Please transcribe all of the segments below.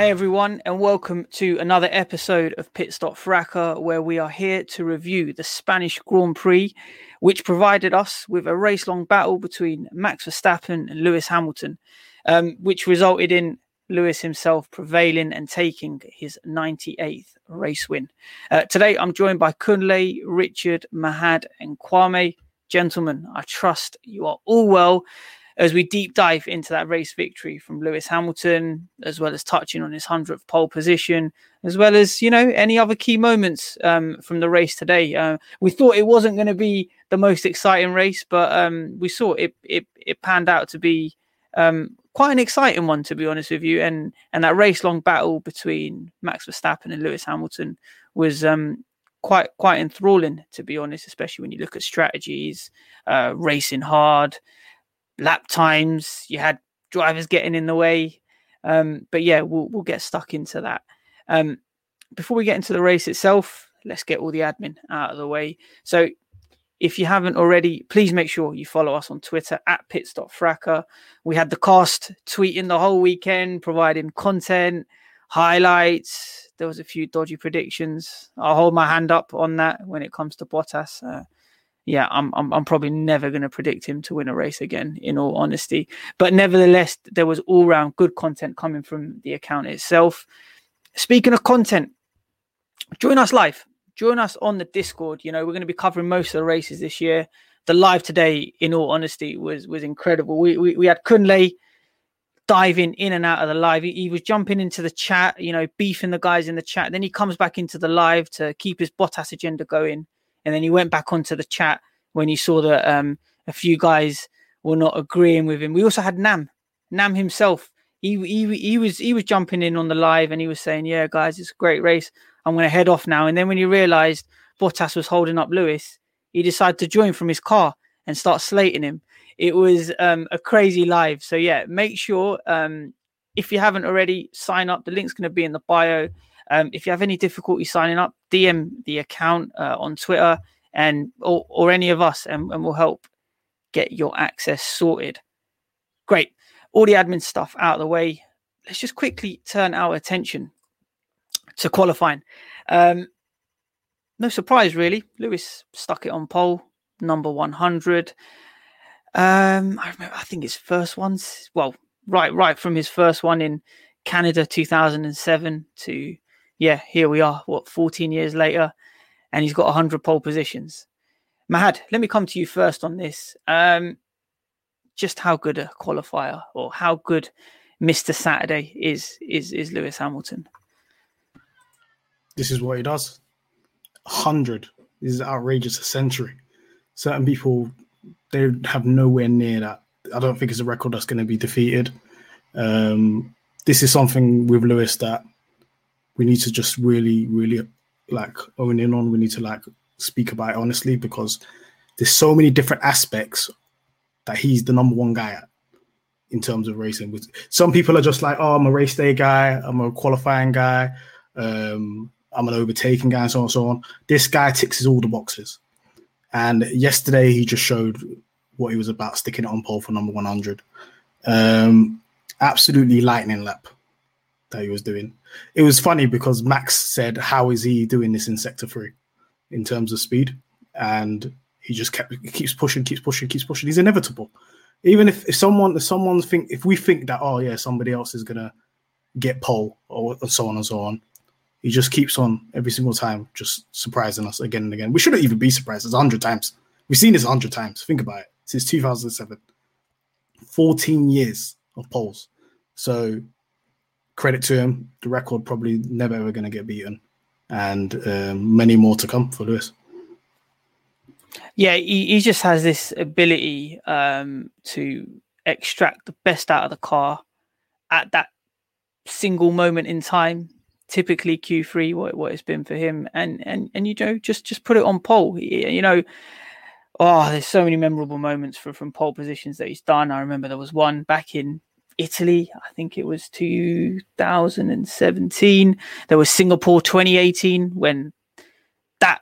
Hey everyone, and welcome to another episode of Pit Stop Fracas, where we are here to review the Spanish Grand Prix, which provided us with a race long battle between Max Verstappen and Lewis Hamilton, um, which resulted in Lewis himself prevailing and taking his 98th race win. Uh, today, I'm joined by Kunle, Richard, Mahad, and Kwame. Gentlemen, I trust you are all well as we deep dive into that race victory from Lewis Hamilton, as well as touching on his 100th pole position, as well as, you know, any other key moments um, from the race today. Uh, we thought it wasn't going to be the most exciting race, but um, we saw it, it, it panned out to be um, quite an exciting one, to be honest with you. And, and that race long battle between Max Verstappen and Lewis Hamilton was um, quite quite enthralling, to be honest, especially when you look at strategies, uh, racing hard, lap times. You had drivers getting in the way. Um, but yeah, we'll we'll get stuck into that. Um, before we get into the race itself, let's get all the admin out of the way. So if you haven't already, please make sure you follow us on Twitter at pitstopfracas. We had the cast tweeting the whole weekend, providing content, highlights. There was a few dodgy predictions. I'll hold my hand up on that when it comes to Bottas. Uh, yeah, I'm, I'm, I'm probably never going to predict him to win a race again, in all honesty. But nevertheless, there was all round good content coming from the account itself. Speaking of content, join us live. Join us on the Discord. You know, we're going to be covering most of the races this year. The live today, in all honesty, was was incredible. We we, we had Kunle diving in and out of the live. He, he, was jumping into the chat, you know, beefing the guys in the chat. Then he comes back into the live to keep his Bottas agenda going and then he went back onto the chat when he saw that um, a few guys were not agreeing with him. We also had Nam, Nam himself. He, he he was he was jumping in on the live and he was saying, "Yeah, guys, it's a great race. I'm going to head off now." And then when he realised Bottas was holding up Lewis, he decided to join from his car and start slating him. It was um, a crazy live. So yeah, make sure um, if you haven't already, sign up. The link's going to be in the bio. Um, if you have any difficulty signing up, DM the account uh, on Twitter and or, or any of us, and, and we'll help get your access sorted. Great. All the admin stuff out of the way. Let's just quickly turn our attention to qualifying. Um, no surprise, really. Lewis stuck it on pole, number 100. Um, I remember, I think his first ones, well, right, right from his first one in Canada 2007 to yeah, here we are, what, 14 years later, and he's got 100 pole positions. Mahad, let me come to you first on this. Um, just how good a qualifier or how good Mr. Saturday is is is Lewis Hamilton. This is what he does. 100 this is outrageous a century. Certain people they have nowhere near that. I don't think it's a record that's going to be defeated. Um, this is something with Lewis that we need to just really, really like own in on. We need to like speak about honestly because there's so many different aspects that he's the number one guy at in terms of racing. Some people are just like, oh, I'm a race day guy, I'm a qualifying guy, um, I'm an overtaking guy, and so on and so on. This guy ticks all the boxes. And yesterday he just showed what he was about, sticking it on pole for number 100. Um, absolutely lightning lap that he was doing. It was funny because Max said, "How is he doing this in sector three in terms of speed?" And he just kept keeps pushing, keeps pushing, keeps pushing. He's inevitable. Even if, if someone if someone think if we think that oh yeah somebody else is gonna get pole or, so on and so on, he just keeps on every single time, just surprising us again and again. We shouldn't even be surprised. It's hundred times. We've seen this hundred times. Think about it. Since 2007, 14 years of poles. So credit to him. The record probably never ever going to get beaten, and um, many more to come for Lewis. Yeah, he, he just has this ability um, to extract the best out of the car at that single moment in time. Typically Q3, what what it's been for him, and and and you know just just put it on pole. You know, oh, there's so many memorable moments for, from pole positions that he's done. I remember there was one back in Italy. I think it was 2017. There was Singapore 2018 when that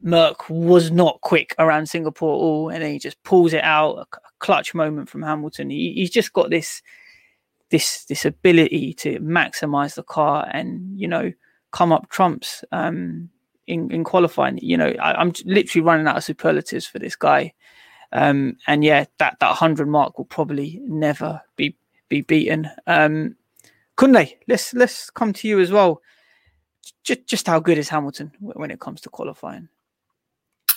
Merc was not quick around Singapore at all, and then he just pulls it out. A, clutch moment from Hamilton. He, he's just got this this this ability to maximize the car and you know come up trumps um, in in qualifying. You know, I, am literally running out of superlatives for this guy. Um, and yeah, that that hundred mark will probably never be be beaten. Um, Kunle, let's let's come to you as well. Just just how good is Hamilton when it comes to qualifying?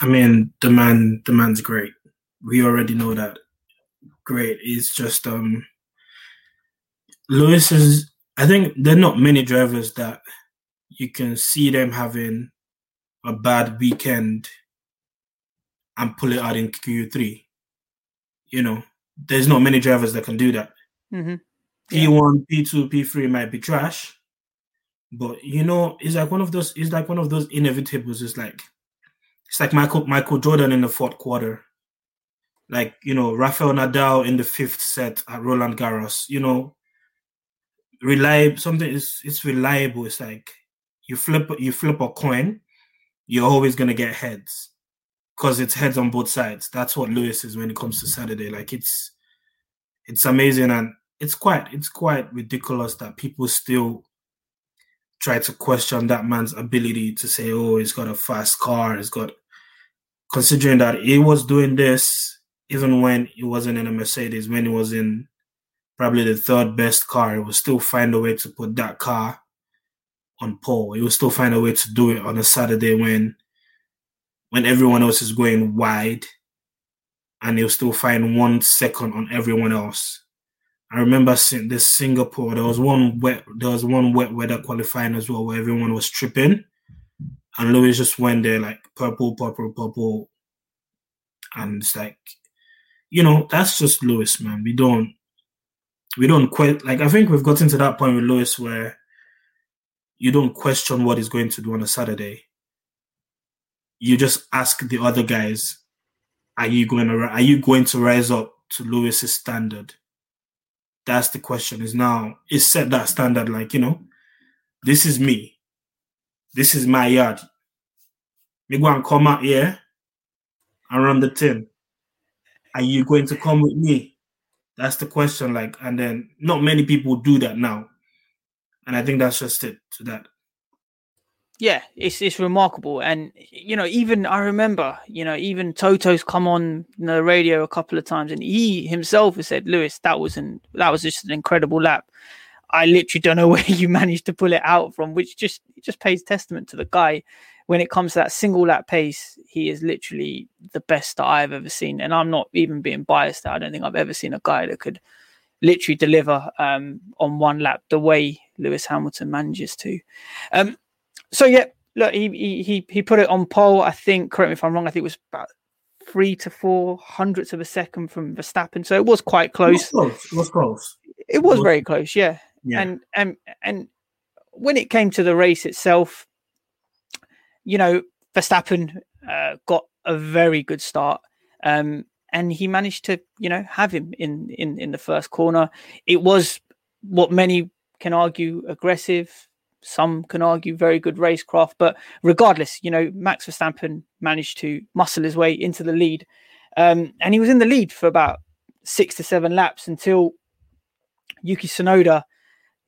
I mean, the man the man's great. We already know that. Great. is just um Lewis is. I think there are not many drivers that you can see them having a bad weekend and pull it out in Q3. You know, there's not many drivers that can do that. Mm-hmm. P1, P2, P3 might be trash, but you know, it's like one of those. It's like one of those inevitables. It's like it's like Michael Michael Jordan in the fourth quarter, like you know Rafael Nadal in the fifth set at Roland Garros. You know, reliable something is it's reliable. It's like you flip you flip a coin, you're always gonna get heads because it's heads on both sides. That's what Lewis is when it comes to Saturday. Like it's it's amazing and it's quite it's quite ridiculous that people still try to question that man's ability to say, oh, he's got a fast car, he's got considering that he was doing this even when he wasn't in a Mercedes, when he was in probably the third best car, he would still find a way to put that car on pole. He would still find a way to do it on a Saturday when when everyone else is going wide and he'll still find one second on everyone else. I remember this Singapore. There was one wet. There was one wet weather qualifying as well, where everyone was tripping, and Lewis just went there like purple, purple, purple, and it's like, you know, that's just Lewis, man. We don't, we don't quite like. I think we've gotten to that point with Lewis where you don't question what he's going to do on a Saturday. You just ask the other guys are you going to are you going to rise up to Lewis's standard? That's the question. Is now is set that standard like you know, this is me, this is my yard. Me go and come out here and run the team. Are you going to come with me? That's the question. Like, and then not many people do that now, and I think that's just it to that yeah, it's it's remarkable, and you know, even I remember, you know, even Toto's come on the radio a couple of times, and he himself has said, "Lewis, that was an that was just an incredible lap." I literally don't know where you managed to pull it out from, which just just pays testament to the guy. When it comes to that single lap pace, he is literally the best that I've ever seen, and I'm not even being biased. I don't think I've ever seen a guy that could literally deliver um, on one lap the way Lewis Hamilton manages to. Um, so yeah, look, he he he put it on pole. I think. Correct me if I'm wrong. I think it was about three to four hundredths of a second from Verstappen. So it was quite close. It was close. It was, close. It was, very close. Yeah. yeah. And and and when it came to the race itself, you know, Verstappen uh, got a very good start. Um, and he managed to, you know, have him in in in the first corner. It was what many can argue aggressive some can argue very good racecraft, but regardless, you know, Max Verstappen managed to muscle his way into the lead. Um, and he was in the lead for about six to seven laps until Yuki Tsunoda,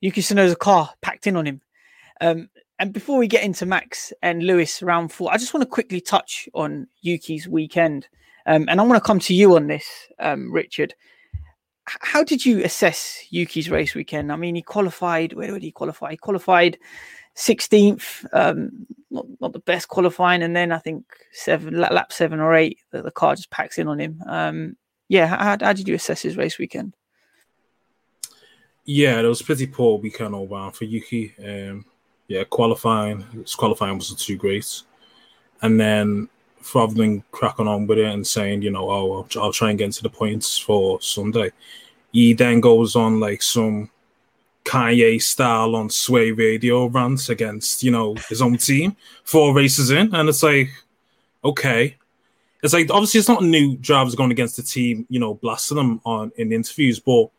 Yuki Tsunoda's car packed in on him. Um, and before we get into Max and Lewis round four, I just want to quickly touch on Yuki's weekend. Um, and I want to come to you on this, um, Richard. How did you assess Yuki's race weekend? I mean, he qualified. Where did he qualify? He qualified 16th, um, not, not the best qualifying. And then I think seven, lap seven or eight, the, the car just packs in on him. Um, yeah, how, how did you assess his race weekend? Yeah, it was pretty poor weekend all around for Yuki. Um, yeah, qualifying, his qualifying wasn't too great. And then rather than cracking on with it and saying, you know, oh, I'll, I'll try and get into the points for Sunday, he then goes on like some Kanye style on Sway Radio rants against, you know, his own team four races in. And it's like, okay. It's like obviously it's not new drivers going against the team, you know, blasting them on in interviews, but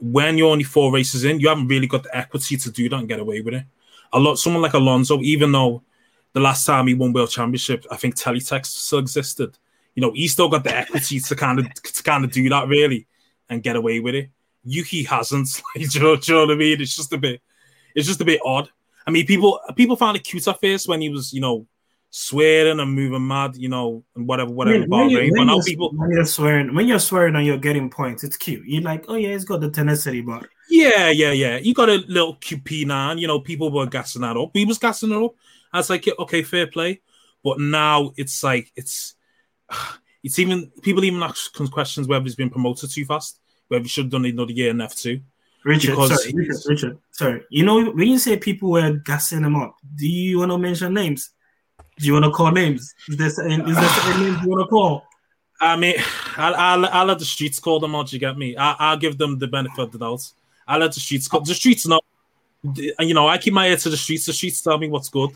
when you're only four races in, you haven't really got the equity to do that and get away with it. A lot someone like Alonso, even though the last time he won world championship, I think teletext still existed. You know, he still got the equity to kind of to kind of do that really and get away with it. Yuki hasn't. Like, do, you know, do you know what I mean? It's just a bit, it's just a bit odd. I mean, people people found it cute at first when he was, you know, swearing and moving mad, you know, and whatever, whatever. When, when, you, but now you're, people, when you're swearing, when you're swearing and you're getting points, it's cute. You're like, oh yeah, it's got the tenacity, but yeah, yeah, yeah. You got a little QP9, you know, people were gassing that up. He was gassing it up. I was like, okay, fair play. But now it's like it's it's even people even ask questions whether he's been promoted too fast, whether he should have done another year in F two. Richard, sorry, Richard, Richard, sorry. You know, when you say people were gassing him up, do you want to mention names? Do you want to call names? Is there certain, is there certain names you want to call? I mean, I'll, I'll, I'll let the streets call them out. You get me? I, I'll give them the benefit of the doubt. I'll let the streets. The streets know. You know, I keep my ear to the streets. The streets tell me what's good.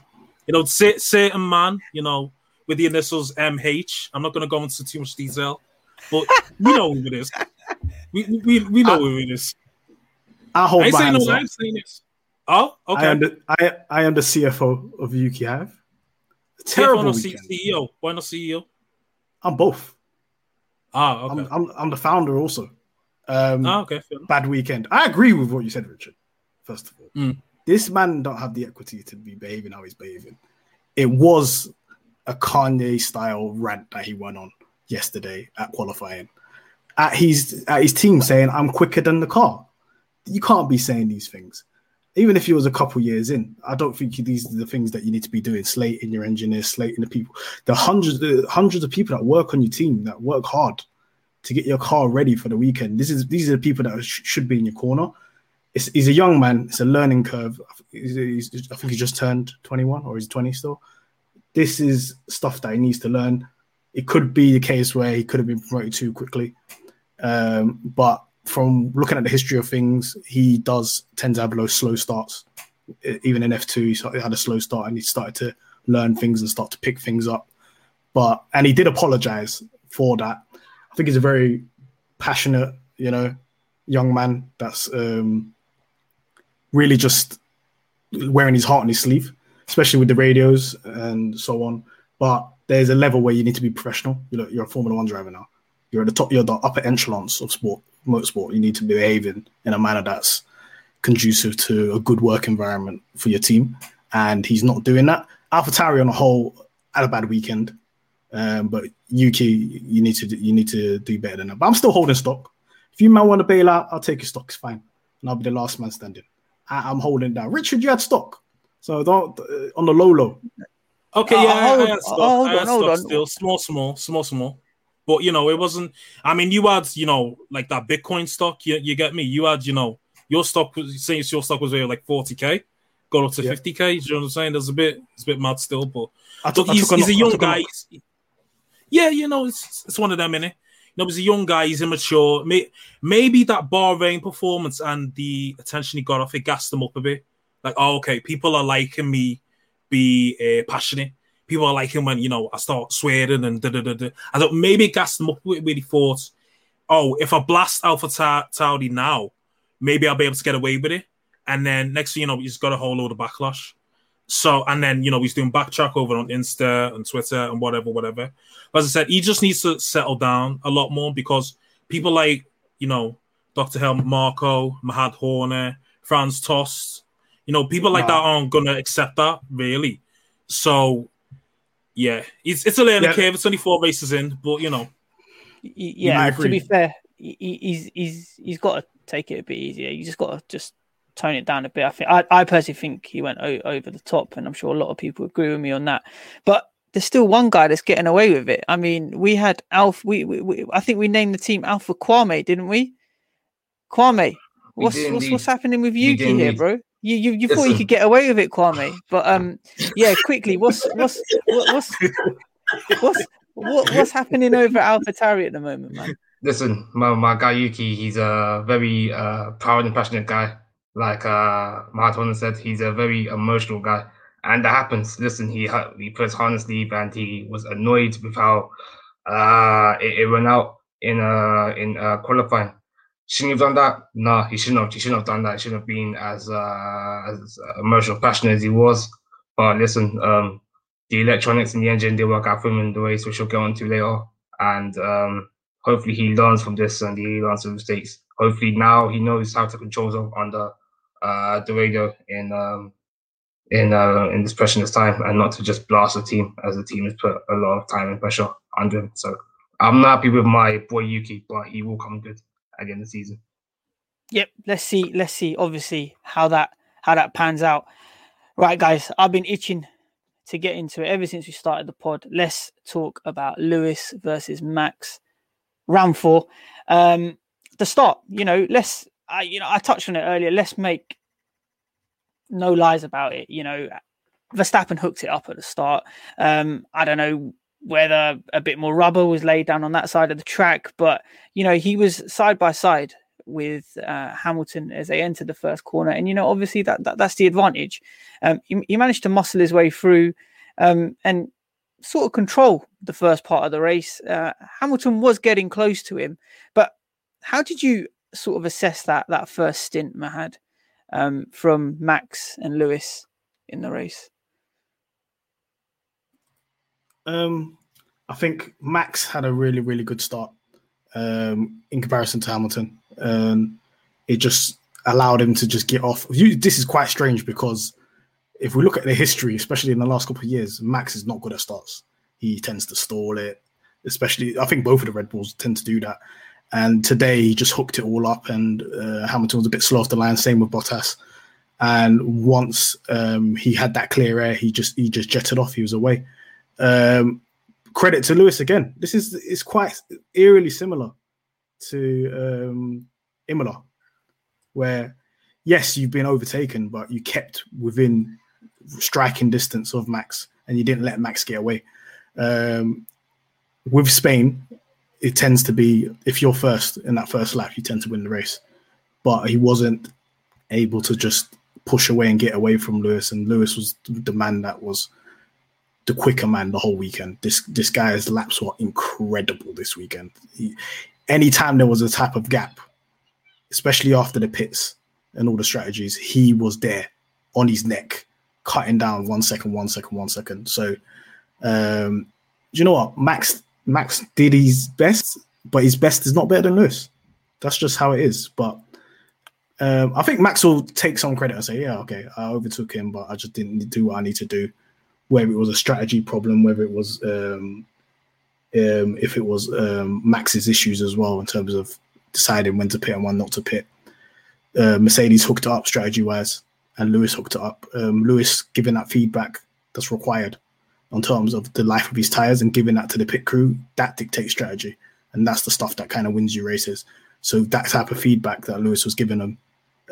You know, say, certain man, you know, with the initials MH. I'm not going to go into too much detail, but we know who it is. We, we, we know I, who it is. I hold I my hands no, up. I'm saying this. Oh, okay. I am the I, I am the CFO of Yuki Hive. Terrible weekend. CEO. Why not CEO? I'm both. Ah, okay. I'm, I'm I'm the founder also. Um, ah, okay. bad weekend. I agree with what you said, Richard. First of all, Mm. this man don't have the equity to be behaving how he's behaving. It was a Kanye style rant that he went on yesterday at qualifying. At his at his team saying, "I'm quicker than the car." You can't be saying these things. Even if he was a couple years in, I don't think these are the things that you need to be doing. Slating your engineers, slating the people, the hundreds, the hundreds of people that work on your team that work hard to get your car ready for the weekend. This is these are the people that sh- should be in your corner. It's, he's a young man. It's a learning curve. He's, he's, I think he just turned 21 or he's 20 still. This is stuff that he needs to learn. It could be the case where he could have been promoted too quickly. Um, but from looking at the history of things, he does tend to have low, slow starts. Even in F2, he had a slow start and he started to learn things and start to pick things up. But and he did apologize for that. I think he's a very passionate, you know, young man that's um, really just wearing his heart on his sleeve, especially with the radios and so on. But there's a level where you need to be professional. You know, you're a Formula One driver now. You're at the top. You're the upper echelons of sport, motorsport. You need to behave behaving in a manner that's conducive to a good work environment for your team. And he's not doing that. AlphaTauri on a whole had a bad weekend. Um, but Yuki, you need to do- you need to do better than that. But I'm still holding stock. If you man want to bail out, I'll take your stock. It's fine, and I'll be the last man standing. I, I'm holding down. Richard, you had stock, so don't uh, on the low low. Okay, Uh, yeah, I- hold- I had stock. hold I had on, hold on. still, small, small, small, small. But you know, it wasn't. I mean, you had, you know, like that Bitcoin stock. You, you get me. You had, you know, your stock was saying your stock was really like forty k, got up to Yeah. fifty k. You know what I'm saying? There's a bit, it's a bit mad still, but I Look, I he's, took he's a knock- I young guy. knock. He's- Yeah, you know, it's it's one of them, innit? You know, he's a young guy. He's immature. May, maybe that Bahrain performance and the attention he got off it gassed him up a bit. Like, oh, okay, people are liking me be uh, passionate. People are liking when you know I start swearing and da da da da. I thought maybe it gassed him up with he thought, oh, if I blast Alpha Ta- Tauri now, maybe I'll be able to get away with it. And then next thing you know, he's got a whole load of backlash. So, and then, you know, he's doing backtrack over on Insta and Twitter and whatever, whatever. But as I said, he just needs to settle down a lot more because people like, you know, Dr. Helmut Marko, Mahad Horner, Franz Tost. You know, people like No. that aren't gonna accept that really. So, yeah, it's it's a learning Yeah. curve. It's only four races in, but you know, Y- y- yeah, to be fair, he- he- he's he's he's got to take it a bit easier. You just got to just tone it down a bit. I think I, I personally think he went o- over the top, and I'm sure a lot of people agree with me on that. But there's still one guy that's getting away with it. I mean, we had Alf. We, we, we I think we named the team Alpha Kwame, didn't we? Kwame, We what's what's what's happening with Yuki here, bro? You you, you thought you could get away with it, Kwame, but um, yeah, quickly, what's what's what, what's what's what, what's happening over at AlphaTauri at the moment, man? Listen, my, my guy Yuki, he's a very uh, proud and passionate guy. Like uh, Mahatma said, he's a very emotional guy. And that happens. Listen, he he put harness leave and he was annoyed with how uh, it, it went out in uh, in uh, qualifying. Shouldn't have done that? No, he shouldn't have. He shouldn't have done that. He shouldn't have been as uh, as emotional, passionate as he was. But listen, um, the electronics in the engine did work out for him in the race, which we'll get on to later. And um, hopefully he learns from this and he learns from mistakes. Hopefully now he knows how to control himself under uh, the radio in um, in uh, in this pressure this time and not to just blast the team as the team has put a lot of time and pressure under him. So I'm not happy with my boy Yuki, but he will come good at the the season. Yep, let's see. Let's see. Obviously, how that how that pans out. Right, guys, I've been itching to get into it ever since we started the pod. Let's talk about Lewis versus Max, round four. Um, the start. You know, let's. I you know I touched on it earlier. Let's make no lies about it. You know, Verstappen hooked it up at the start. Um, I don't know whether a bit more rubber was laid down on that side of the track, but you know he was side by side with uh, Hamilton as they entered the first corner, and you know obviously that, that that's the advantage. Um, he, he managed to muscle his way through um, and sort of control the first part of the race. Uh, Hamilton was getting close to him, but how did you sort of assess that that first stint, Mahad, um, from Max and Lewis in the race? Um, I think Max had a really, really good start um, in comparison to Hamilton. Um, it just allowed him to just get off. You, this is quite strange because if we look at the history, especially in the last couple of years, Max is not good at starts. He tends to stall it, especially. I think both of the Red Bulls tend to do that. And today he just hooked it all up, and uh, Hamilton was a bit slow off the line. Same with Bottas. And once um, he had that clear air, he just he just jetted off. He was away. Um, credit to Lewis again. This is is quite eerily similar to um, Imola, where yes, you've been overtaken, but you kept within striking distance of Max, and you didn't let Max get away. Um, with Spain, it tends to be if you're first in that first lap, you tend to win the race. But he wasn't able to just push away and get away from Lewis, and Lewis was the man that was the quicker man the whole weekend. This this guy's laps were incredible this weekend. He, anytime there was a type of gap, especially after the pits and all the strategies, he was there on his neck, cutting down one second, one second, one second. So, um, you know what? Max Max did his best, but his best is not better than Lewis. That's just how it is. But um, I think Max will take some credit I say, "Yeah, okay, I overtook him, but I just didn't do what I need to do." Whether it was a strategy problem, whether it was um, um, if it was um, Max's issues as well in terms of deciding when to pit and when not to pit. Uh, Mercedes hooked it up strategy wise, and Lewis hooked it up. Um, Lewis giving that feedback that's required on terms of the life of his tires and giving that to the pit crew that dictates strategy, and that's the stuff that kind of wins you races. So that type of feedback that Lewis was giving them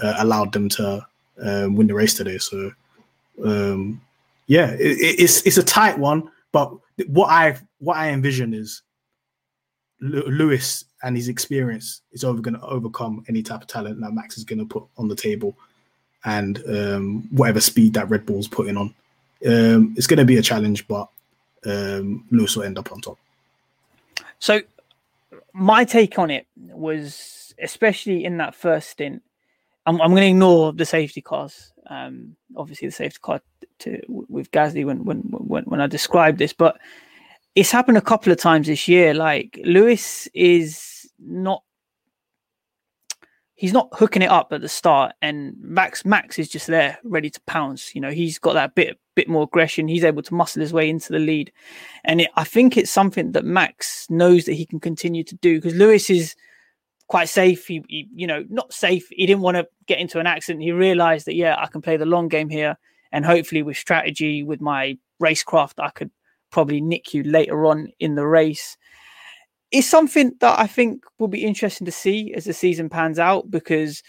uh, allowed them to uh, win the race today. So um, yeah, it, it's it's a tight one, but what I what I envision is Lewis and his experience is over going to overcome any type of talent that Max is going to put on the table, and um, whatever speed that Red Bull's putting on. Um, it's going to be a challenge, but um, Lewis will end up on top. So, my take on it was, especially in that first stint, I'm, I'm going to ignore the safety cars. Um, obviously, the safety car to, with Gasly when, when when when I described this, but it's happened a couple of times this year. Like Lewis is not he's not hooking it up at the start, and Max Max is just there, ready to pounce. You know, he's got that bit bit more aggression. He's able to muscle his way into the lead, and it, I think it's something that Max knows that he can continue to do because Lewis is quite safe. He, he, you know, not safe. He didn't want to get into an accident. He realized that yeah, I can play the long game here, and hopefully with strategy, with my racecraft, I could probably nick you later on in the race it's something that I think will be interesting to see as the season pans out because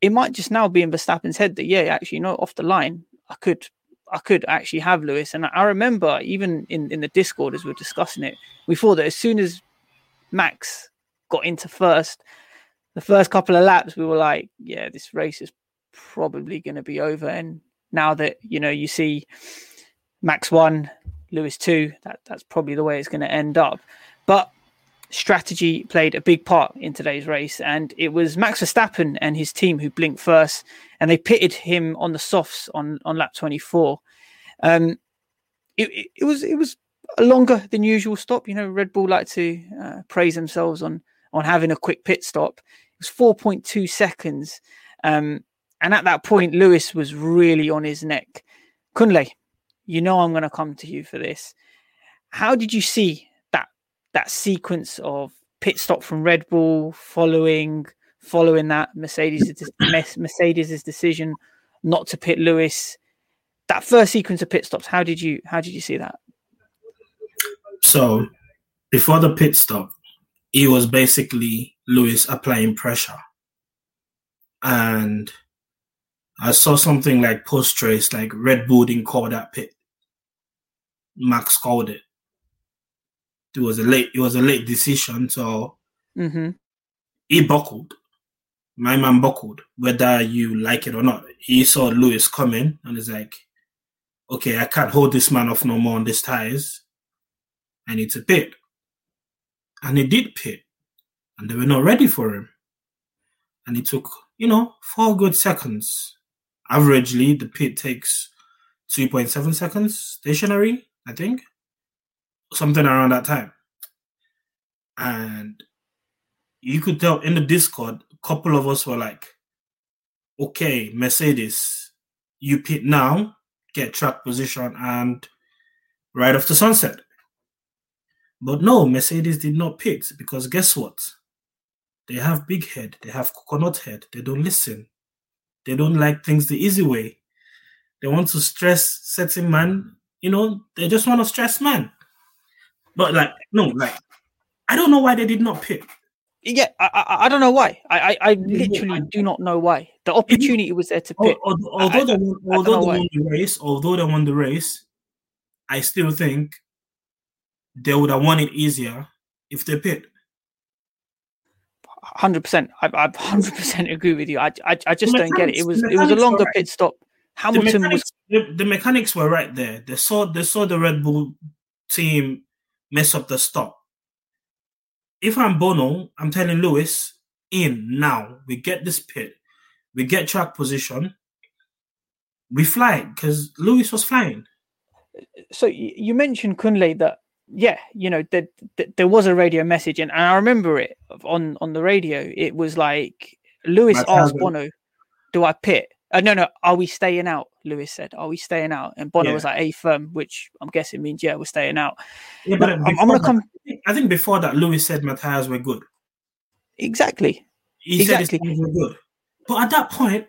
it might just now be in Verstappen's head that yeah, actually, you know, off the line, I could I could actually have Lewis. And I remember even in, in the Discord as we are discussing it, we thought that as soon as Max got into first, the first couple of laps, we were like, yeah, this race is probably going to be over. And now that, you know, you see Max one, Lewis two, that, that's probably the way it's going to end up. But strategy played a big part in today's race, and it was Max Verstappen and his team who blinked first, and they pitted him on the softs on on lap 24. Um, it, it, was it was a longer than usual stop. You know, Red Bull like to uh, praise themselves on on having a quick pit stop. It was 4.2 seconds, um, and at that point, Lewis was really on his neck. Kunle, you know I'm going to come to you for this. How did you see that sequence of pit stop from Red Bull following following that Mercedes Mercedes's decision not to pit Lewis. That first sequence of pit stops, how did you how did you see that? So before the pit stop, it was basically Lewis applying pressure. And I saw something like post race, like Red Bull didn't call that pit. Max called it it was a late it was a late decision, so mm-hmm. he buckled. My man buckled, whether you like it or not. He saw Lewis coming and he's like, okay, I can't hold this man off no more on these tires. I need to pit. And he did pit. And they were not ready for him. And it took, you know, four good seconds. Averagely, the pit takes 2.7 seconds stationary, I think something around that time. And you could tell in the Discord, a couple of us were like, okay, Mercedes, you pit now, get track position, and right off the sunset. But no, Mercedes did not pit because guess what? They have big head, they have coconut head, they don't listen. They don't like things the easy way. They want to stress certain man, you know, they just want to stress man. But like, no, like, I don't know why they did not pick. Yeah, I, I, I don't know why. I, I, I literally do not know why. The opportunity was there to pick. Although, although they, won, although they won the race, although they won the race, I still think they would have won it easier if they picked. Hundred percent. I hundred percent agree with you. I, I, I just don't get it. It was it was a longer right. pit stop. Hamilton the was the, the, mechanics were right there. They saw they saw the Red Bull team mess up the stop. If I'm Bono, I'm telling Lewis, in now. We get this pit. We get track position. We fly because Lewis was flying. So you mentioned Kunle that yeah, you know, there, there was a radio message, and, I remember it on on the radio. It was like Lewis asked Bono, "Do I pit?" Uh, no, no. Are we staying out? Lewis said. Are we staying out? And Bono yeah. was like a firm, which I'm guessing means yeah, we're staying out. Yeah, but I'm, I'm, gonna come. I think before that, Lewis said my tires were good. Exactly. He exactly. said his were good, but at that point,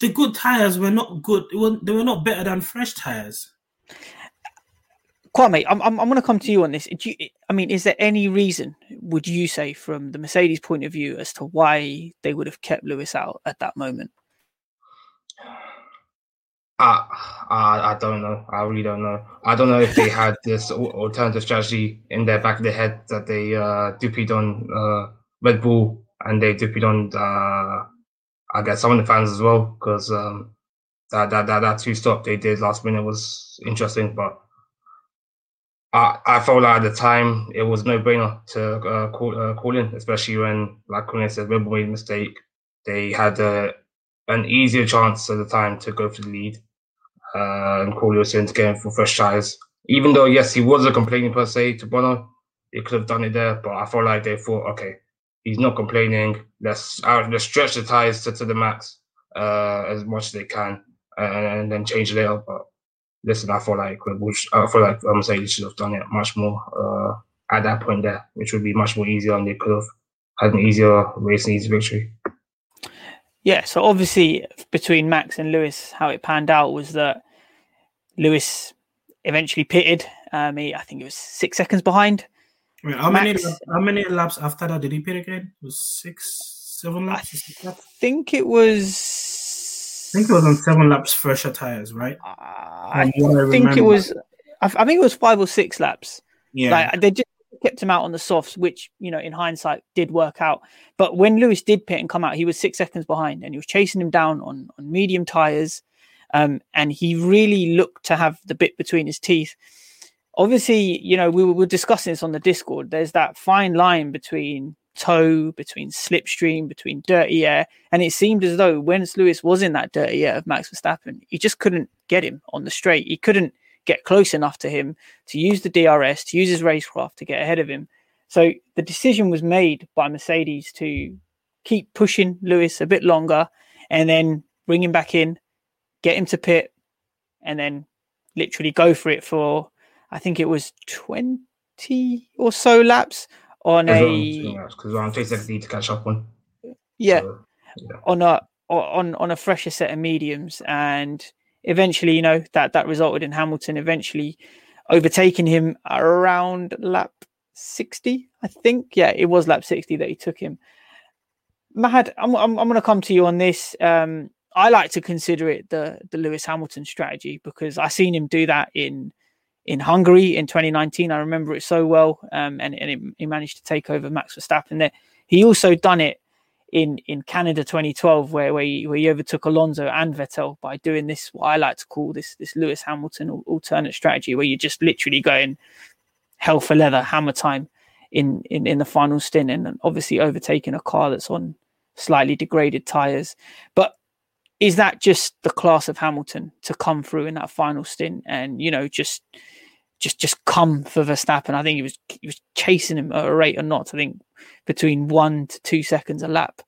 the good tires were not good. They were not better than fresh tires. Kwame, I'm, I'm, I'm going to come to you on this. You, I mean, is there any reason, would you say, from the Mercedes point of view, as to why they would have kept Lewis out at that moment? I, I, I don't know. I really don't know. I don't know if they had this alternative strategy in their back of their head that they uh, dupied on uh, Red Bull and they dupied on, uh, I guess, some of the fans as well because um, that, that that that two stop they did last minute was interesting. But I I felt like at the time it was no brainer to uh, call uh, call in, especially when, like Kunle said, Red Bull made a mistake. They had uh, an easier chance at the time to go for the lead uh, and to get him for fresh tries. Even though, yes, he was a complaining per se to Bono, he could have done it there, but I felt like they thought, okay, he's not complaining. Let's uh, let's stretch the tires to, to the max uh, as much as they can, and, and then change later. But listen, I feel like I feel like I'm saying you should have done it much more uh, at that point there, which would be much more easier, and they could have had an easier race and easy victory. Yeah, so obviously between Max and Lewis, how it panned out was that Lewis eventually pitted. Um, he, I think it was six seconds behind. Wait, how Max, many how many laps after that did he pit again? It was six, seven laps. I think it was. I think it was on seven laps fresher tires, right? Uh, I, I think it was. I, I, think it was five or six laps. Yeah, like, they just kept him out on the softs, which you know in hindsight did work out. But when Lewis did pit and come out, he was six seconds behind, and he was chasing him down on on medium tires, um, and he really looked to have the bit between his teeth. Obviously, you know we were, we were discussing this on the Discord. There's that fine line between toe, between slipstream, between dirty air, and it seemed as though when Lewis was in that dirty air of Max Verstappen, he just couldn't get him on the straight. He couldn't get close enough to him to use the DRS, to use his racecraft to get ahead of him. So the decision was made by Mercedes to keep pushing Lewis a bit longer and then bring him back in, get him to pit, and then literally go for it for, I think it was 20 or so laps on a. Because around 20 seconds need to catch up on. Yeah. So, yeah. On a on on a fresher set of mediums and eventually, you know, that that resulted in Hamilton eventually overtaking him around lap 60, I think. Yeah, it was lap 60 that he took him. Mahad, I'm, I'm, I'm going to come to you on this. Um, I like to consider it the the Lewis Hamilton strategy because I seen him do that in in Hungary in 2019. I remember it so well, um, and and he managed to take over Max Verstappen there. He also done it in in Canada 2012, where where he, where he overtook Alonso and Vettel by doing this what I like to call this this Lewis Hamilton alternate strategy, where you're just literally going hell for leather, hammer time in in in the final stint, and obviously overtaking a car that's on slightly degraded tires. But is that just the class of Hamilton to come through in that final stint and you know just just just come for Verstappen. I think he was he was chasing him at a rate or not. I think between one to two seconds a lap.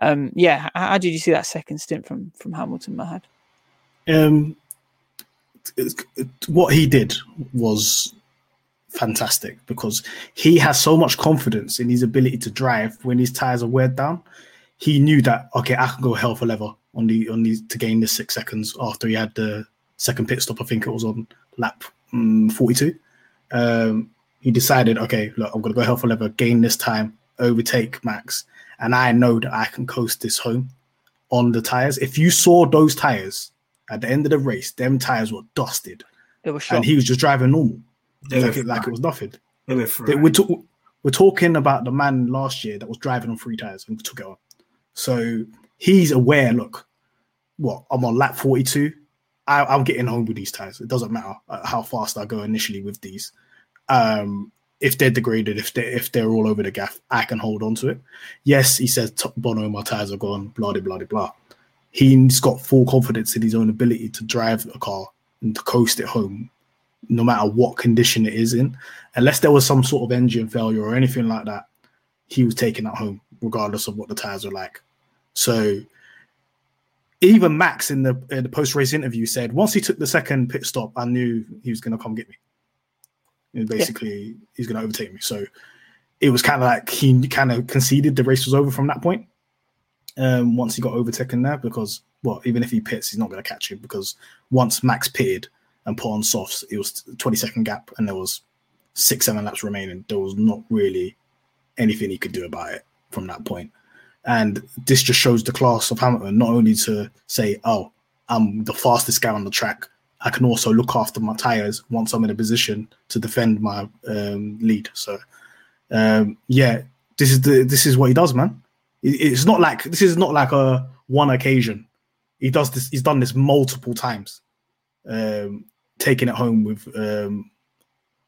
Um, yeah, how, how, did you see that second stint from from Hamilton, Mahad? Um, what he did was fantastic because he has so much confidence in his ability to drive when his tires are weared down. He knew that okay, I can go hell for leather on the on these to gain the six seconds after he had the second pit stop. I think it was on lap um, 42. Um, he decided, okay, look, I'm going to go hell for leather, gain this time, overtake Max, and I know that I can coast this home on the tires. If you saw those tires at the end of the race, them tires were dusted. They were and he was just driving normal, like it, like it was nothing. They were they, we're, to, we're talking about the man last year that was driving on three tires and took it on. So he's aware. Look, what I'm on lap 42. I, am getting home with these tires. It doesn't matter uh, how fast I go initially with these. Um, if they're degraded, if they if they're all over the gaff, I can hold on to it. Yes, he says Bono, my tires are gone. Blah blah blah blah. He's got full confidence in his own ability to drive a car and to coast it home, no matter what condition it is in. Unless there was some sort of engine failure or anything like that, he was taking that home, regardless of what the tires were like. So even Max in the in the post race interview said once he took the second pit stop, I knew he was going to come get me. And basically, yeah. he's going to overtake me. So it was kind of like he kind of conceded the race was over from that point. Um, once he got overtaken there, because well, even if he pits, he's not going to catch him because once Max pitted and put on softs, it was 20 second gap and there was six, seven laps remaining. There was not really anything he could do about it from that point. And this just shows the class of Hamilton, not only to say, oh, I'm the fastest guy on the track, I can also look after my tires once I'm in a position to defend my um, lead. So, um, yeah, this is the this is what he does, man. It, it's not like this is not like a one occasion. He does this. He's done this multiple times, um, taking it home with um,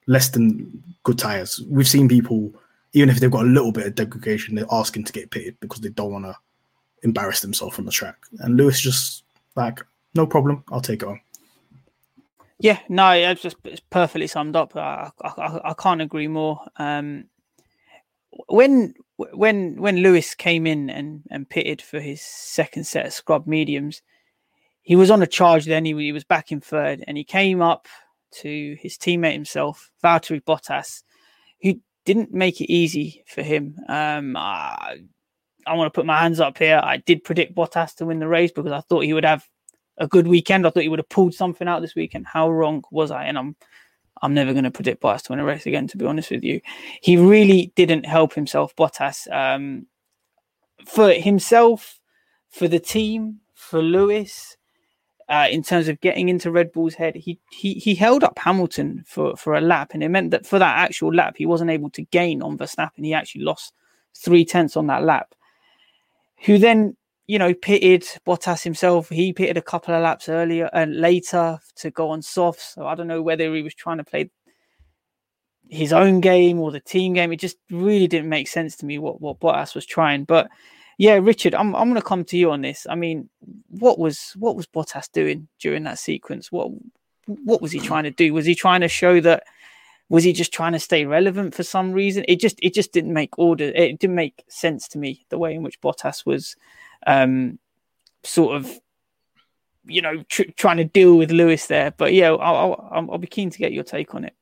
less than good tires. We've seen people even if they've got a little bit of degradation, they're asking to get pitted because they don't want to embarrass themselves on the track. And Lewis just like, no problem, I'll take it on. Yeah, no, it's just it's perfectly summed up. I, I, I can't agree more. Um, when when when Lewis came in and and pitted for his second set of scrub mediums, he was on a charge. Then he, he was back in third, and he came up to his teammate himself, Valtteri Bottas, didn't make it easy for him. Um, I, I want to put my hands up here. I did predict Bottas to win the race because I thought he would have a good weekend. I thought he would have pulled something out this weekend. How wrong was I? And I'm I'm never going to predict Bottas to win a race again, to be honest with you. He really didn't help himself, Bottas. Um, for himself, for the team, for Lewis, uh, in terms of getting into Red Bull's head, he, he he held up Hamilton for, for a lap, and it meant that for that actual lap, he wasn't able to gain on Verstappen. He actually lost three tenths on that lap. Who then you know, pitted Bottas himself. He pitted a couple of laps earlier and later to go on soft. So I don't know whether he was trying to play his own game or the team game. It just really didn't make sense to me what, what Bottas was trying. But yeah, Richard, I'm I'm gonna come to you on this. I mean, what was what was Bottas doing during that sequence? What what was he trying to do? Was he trying to show that was he just trying to stay relevant for some reason? It just it just didn't make order. It didn't make sense to me the way in which Bottas was um, sort of, you know, tr- trying to deal with Lewis there. But yeah, I'll, I'll, I'll be keen to get your take on it.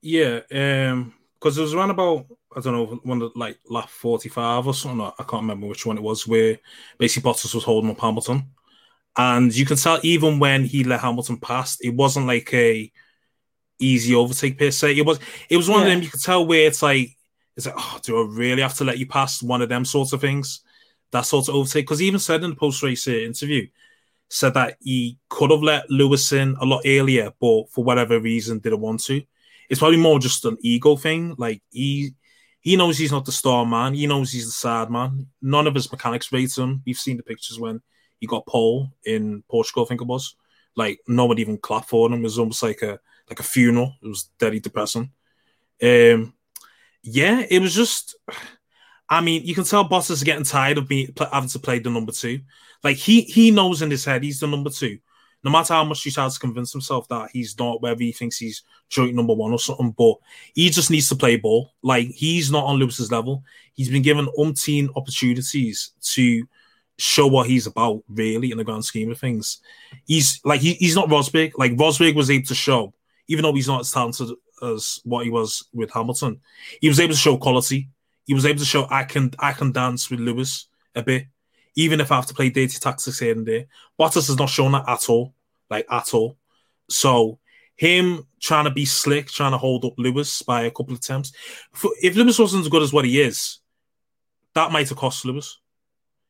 Yeah, um, because it was around about I don't know one of like lap forty five or something. I can't remember which one it was where basically Bottas was holding up Hamilton, and you can tell even when he let Hamilton pass, it wasn't like a easy overtake per se. It was it was one yeah. of them you could tell where it's like it's like oh, do I really have to let you pass one of them sorts of things? that sort of overtake. Because he even said in the post race uh, interview, said that he could have let Lewis in a lot earlier, but for whatever reason didn't want to. It's probably more just an ego thing. Like he he knows he's not the star man. He knows he's the sad man. None of his mechanics rate him. We've seen the pictures when he got pole in Portugal, I think it was. Like nobody even clapped for him. It was almost like a like a funeral. It was very depressing. Um, yeah, it was just I mean, you can tell Bottas is getting tired of me having to play the number two. Like he he knows in his head he's the number two. No matter how much he tries to convince himself that he's not, whether he thinks he's joint number one or something, but he just needs to play ball. Like he's not on Lewis's level. He's been given umpteen opportunities to show what he's about, really, in the grand scheme of things. He's like he, he's not Rosberg. Like Rosberg was able to show, even though he's not as talented as what he was with Hamilton, he was able to show quality he was able to show I can I can dance with Lewis a bit, even if I have to play dirty tactics here and there. Bottas has not shown that at all, like at all. So him trying to be slick, trying to hold up Lewis by a couple of attempts. If Lewis wasn't as good as what he is, that might have cost Lewis.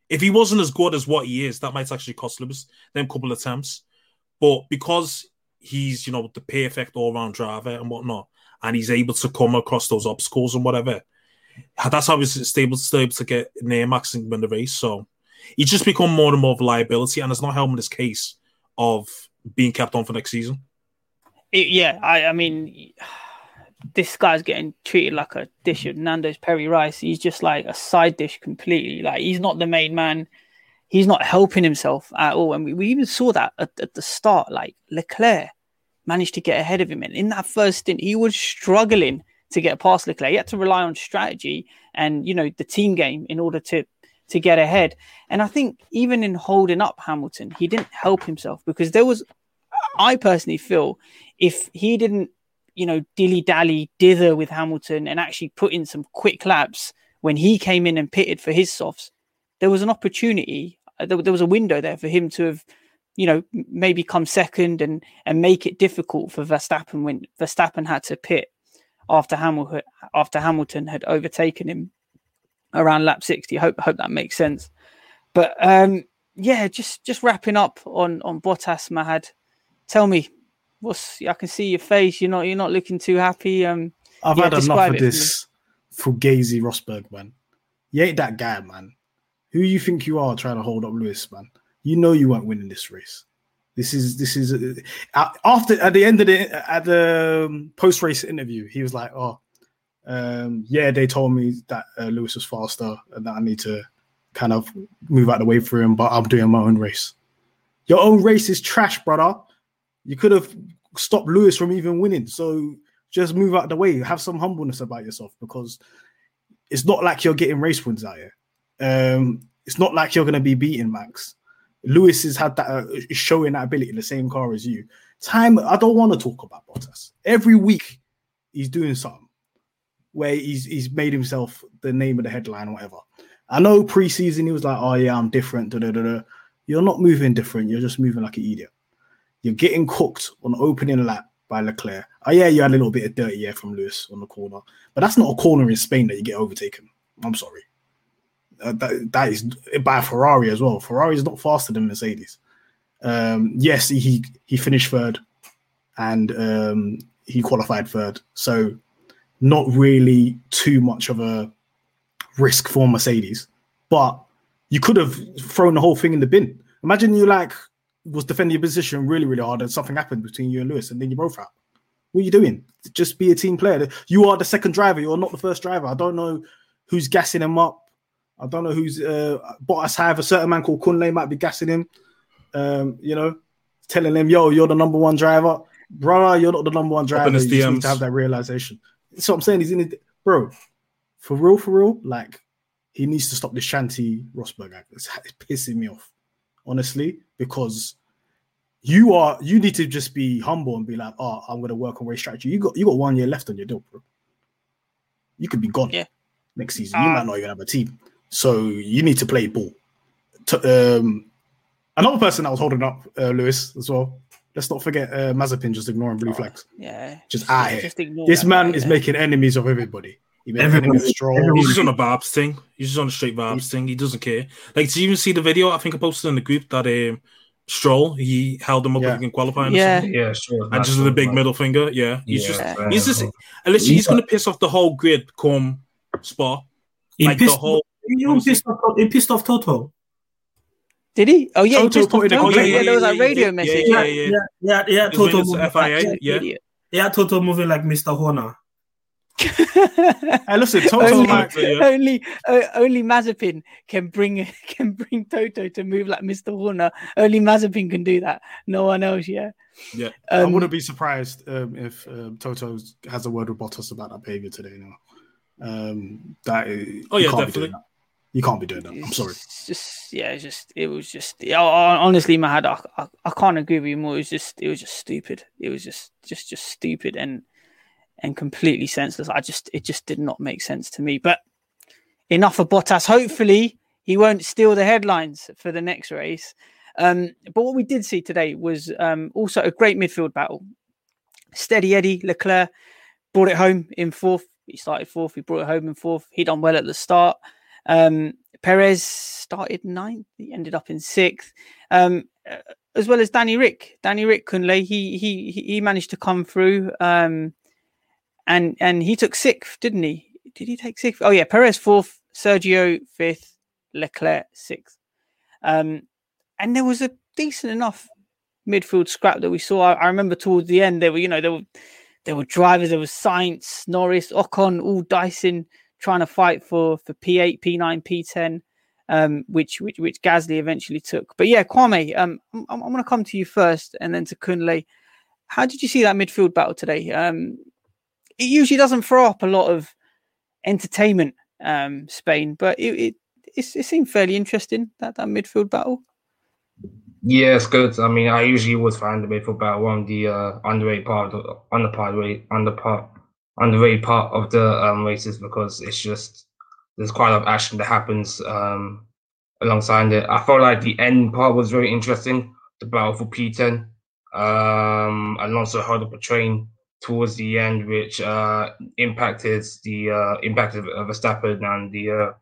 If he wasn't as good as what he is, that might actually cost Lewis them couple of attempts. But because he's, you know, the perfect all-round driver and whatnot, and he's able to come across those obstacles and whatever, that's how he's able to get near Max and win the race. So he's just become more and more of a liability, and it's not helping his case of being kept on for next season. It, yeah, I, I mean, this guy's getting treated like a dish of Nando's Peri rice. He's just like a side dish completely. Like he's not the main man. He's not helping himself at all. And we, we even saw that at, at the start. Like Leclerc managed to get ahead of him, and in that first stint, he was struggling to get past Leclerc. He had to rely on strategy and you know the team game in order to to get ahead. And I think even in holding up Hamilton, he didn't help himself because there was. I personally feel if he didn't, you know, dilly dally dither with Hamilton and actually put in some quick laps when he came in and pitted for his softs, there was an opportunity. Uh, there, there was a window there for him to have you know, maybe come second and and make it difficult for Verstappen when Verstappen had to pit after Hamilton after Hamilton had overtaken him around lap 60. Hope hope that makes sense. But um, yeah, just just wrapping up on on Bottas Mahad. Tell me, what's I can see your face. You're not you're not looking too happy. Um, I've yeah, had enough of this Fugazi Rosberg man. You ain't that guy, man. Who you think you are trying to hold up Lewis, man? You know you weren't winning this race. This is this is uh, after at the end of the at the um, post race interview, he was like, "Oh, um, yeah, they told me that uh, Lewis was faster and that I need to kind of move out the way for him, but I'm doing my own race. Your own race is trash, brother. You could have stopped Lewis from even winning. So just move out the way. Have some humbleness about yourself because it's not like you're getting race wins out here. Um, it's not like you're going to be beating Max. Lewis has had that uh, showing that ability in the same car as you. Time, I don't want to talk about Bottas. Every week, he's doing something where he's he's made himself the name of the headline or whatever. I know preseason he was like, "Oh yeah, I'm different." Da, da, da. You're not moving different. You're just moving like an idiot. You're getting cooked on opening lap by Leclerc. Oh yeah, you had a little bit of dirty air from Lewis on the corner, but that's not a corner in Spain that you get overtaken. I'm sorry. Uh, that, that is by Ferrari as well. Ferrari is not faster than Mercedes. Um, yes, he he finished third, and um, he qualified third. So not really too much of a risk for Mercedes, but you could have thrown the whole thing in the bin. Imagine you like was defending your position really, really hard, and something happened between you and Lewis, and then you're both out. What are you doing? Just be a team player. You are the second driver. You're not the first driver. I don't know who's gassing him up. I don't know who's uh, Bottas have a certain man called Kunle might be gassing him. Um, you know, telling him, "Yo, you're the number one driver, brother. You're not the number one driver." You just need to have that realization. So I'm saying he's in it, bro. For real, for real. Like he needs to stop this shanty Rosberg act. It's, it's pissing me off, honestly, because you are you need to just be humble and be like, "Oh, I'm gonna work on race strategy." You got you got one year left on your deal, bro. You could be gone. Yeah. Next season, you might not even have a team. So you need to play ball. To, um, another person that was holding up uh, Lewis as well. Let's not forget uh, Mazepin just ignoring blue flags. Yeah, Just out here. just This man right is there. making enemies of everybody. He made Everybody- Stroll. everybody- He's just on a Barb's thing. He's just on a straight Barb's thing. He doesn't care. Like, did you even see the video? I think I posted in the group that um, Stroll he held him up Yeah. in qualifying. or Yeah. something. Yeah, sure. and just with a big middle finger. Yeah, he's just Yeah. he's just literally he's going to piss off the whole grid come spot. He Like pissed, the whole. he even pissed off. He pissed off Toto. Did he? Oh yeah, he Toto just put in a- Toto. yeah, yeah, there was a radio yeah, message. yeah, yeah. yeah, yeah, yeah. His Toto moving FIA, like, yeah. Yeah, Toto moving like Mr. Horner. Hey, listen, Toto, only, like, yeah. only, uh, only Mazepin can bring can bring Toto to move like Mr. Horner. Only Mazepin can do that. No one else. Yeah. Yeah. I Um, wouldn't be surprised um, if um, Toto has a word with Bottas about that behavior today. Now, um, that is, Oh, yeah, can't be definitely. You can't be doing that. I'm sorry. It's just yeah, it's just it was just honestly, Mahad, I, I, I can't agree with you more. It was just it was just stupid. It was just just just stupid and and completely senseless. I just it just did not make sense to me. But enough of Bottas. Hopefully, he won't steal the headlines for the next race. Um, but what we did see today was um, also a great midfield battle. Steady Eddie Leclerc brought it home in fourth. He started fourth. He brought it home in fourth. He done well at the start. Um, Perez started ninth. He ended up in sixth. Um, uh, as well as Danny Rick. Danny Rick Kunle, he he he- managed to come through. Um, and and he took sixth, didn't he? Did he take sixth? Oh yeah, Perez fourth, Sergio fifth, Leclerc sixth. Um, and there was a decent enough midfield scrap that we saw. I, I remember towards the end there were, you know, there were there were drivers, there was Sainz, Norris, Ocon, all dicing, trying to fight for for P8, P9, P10, um, which which which Gasly eventually took. But yeah, Kwame, um, I'm, I'm going to come to you first, and then to Kunle. How did you see that midfield battle today? Um, it usually doesn't throw up a lot of entertainment, um, Spain, but it it, it, it seemed fairly interesting that that midfield battle. Yeah, it's good. I mean, I usually always find the midfield battle of the uh, underrated part, of the, underpart, rate, underpart, underrated part of the um, races because it's just there's quite a lot of action that happens um, alongside it. I felt like the end part was very interesting. The battle for P10. Um, Alonso held up a train towards the end, which uh, impacted the uh, of uh, Verstappen and the uh,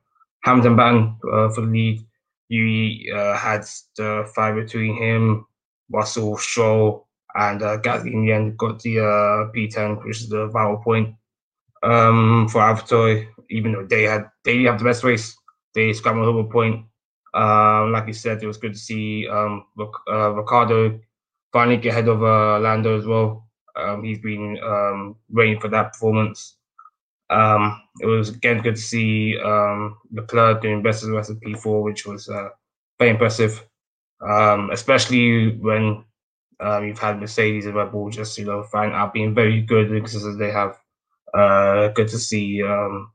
Hamilton ban uh, for the lead you uh, had the fight between him, Russell, Stroll, and uh, in the end got the uh, P10, which is the vital point um, for AlphaTauri. Even though they had they didn't have the best race, they scrambled over a point. Um, like you said, it was good to see um, uh, Ricciardo finally get ahead of uh, Lando as well. Um, he's been um, waiting for that performance. Um, it was again good to see um, Leclerc doing best as rest of P4, which was uh, very impressive, um, especially when um, you've had Mercedes and Red Bull just you know find out being very good because they have. Uh, good to see um,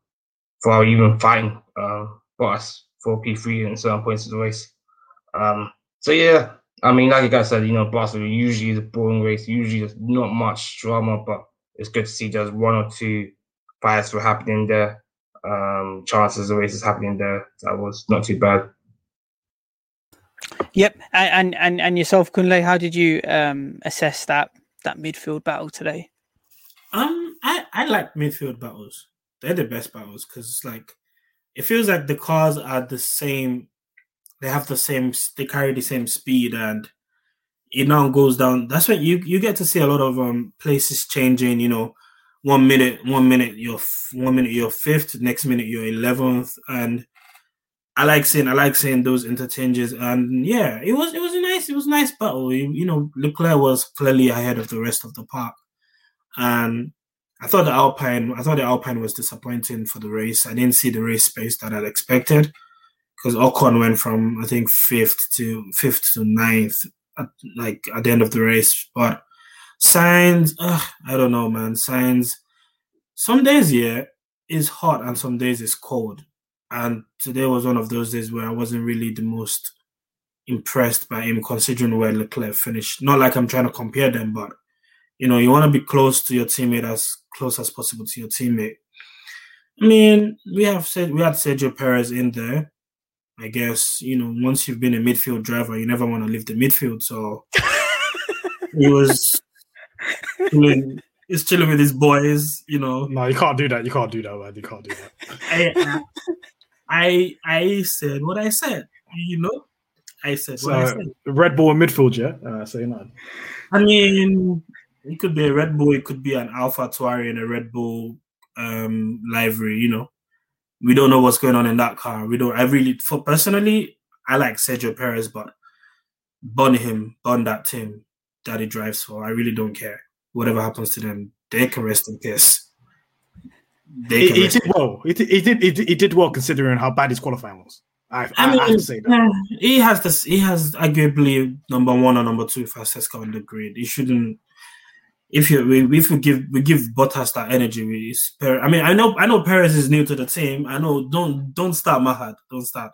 for even fighting um, Bottas for P3 in certain points of the race. Um, so yeah, I mean, like you guys said, you know, Barcelona usually is a boring race. Usually there's not much drama, but it's good to see there's one or two fights were happening there. Um, chances of races happening there. That was not too bad. Yep, and and and yourself, Kunle, how did you um, assess that that midfield battle today? Um, I I like midfield battles. They're the best battles because it's like it feels like the cars are the same. They have the same. They carry the same speed, and it now goes down. That's when you you get to see a lot of um places changing. You know, one minute, one minute you're one minute you're fifth, next minute you're eleventh, and I like seeing I like seeing those interchanges, and yeah, it was it was a nice it was nice battle. You, you know, Leclerc was clearly ahead of the rest of the park, and I thought the Alpine I thought the Alpine was disappointing for the race. I didn't see the race pace that I'd expected because Ocon went from I think fifth to fifth to ninth, at, like at the end of the race. But Sainz, uh, I don't know, man. Sainz. some days yeah is hot and some days it's cold and today was one of those days where I wasn't really the most impressed by him, considering where Leclerc finished. Not like I'm trying to compare them, but you know, you want to be close to your teammate as close as possible to your teammate. I mean, we have said we had Sergio Perez in there. I guess you know once you've been a midfield driver, you never want to leave the midfield. So he was chilling, he's chilling with his boys. You know, No, you can't do that. You can't do that, man. You can't do that. I, I I said what I said. You know, I said what I said. Red Bull midfield, yeah. Uh, say no. I mean, it could be a Red Bull, it could be an AlphaTauri and a Red Bull um livery. You know, we don't know what's going on in that car. We don't. I really, for personally, I like Sergio Perez, but burn him, burn that team that he drives for. I really don't care. Whatever happens to them, they can rest in peace. They He, he did well. He did, he did. He did. He did well considering how bad his qualifying was. I, I, mean, I have to say that. yeah, he has this. He has arguably number one or number two fastest car on the grid. He shouldn't. If you we- if we give we give Bottas that energy, we spare. I mean, I know I know Perez is new to the team. I know. Don't don't start Mahad. Don't start.